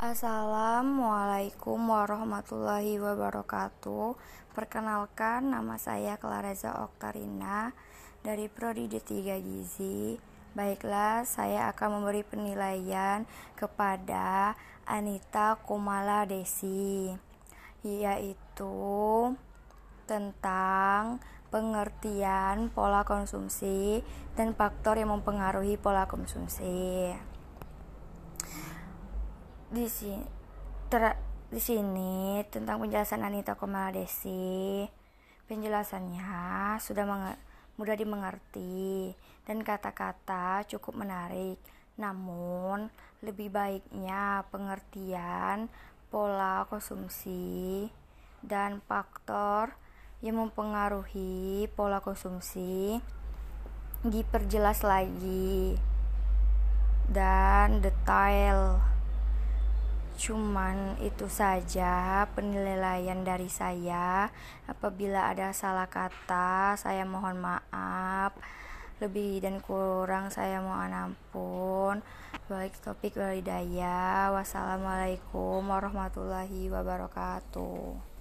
Assalamualaikum warahmatullahi wabarakatuh. Perkenalkan, nama saya Clareza Oktarina dari Prodi D3 Gizi. Baiklah, saya akan memberi penilaian kepada Anita Kumala Desi, yaitu tentang pengertian pola konsumsi dan faktor yang mempengaruhi pola konsumsi di sini ter, di sini tentang penjelasan Anita Komaladesi. Penjelasannya sudah mudah dimengerti dan kata-kata cukup menarik. Namun, lebih baiknya pengertian pola konsumsi dan faktor yang mempengaruhi pola konsumsi diperjelas lagi dan detail Cuman itu saja penilaian dari saya. Apabila ada salah kata, saya mohon maaf. Lebih dan kurang saya mohon ampun. Baik topik walidaya. Wassalamualaikum warahmatullahi wabarakatuh.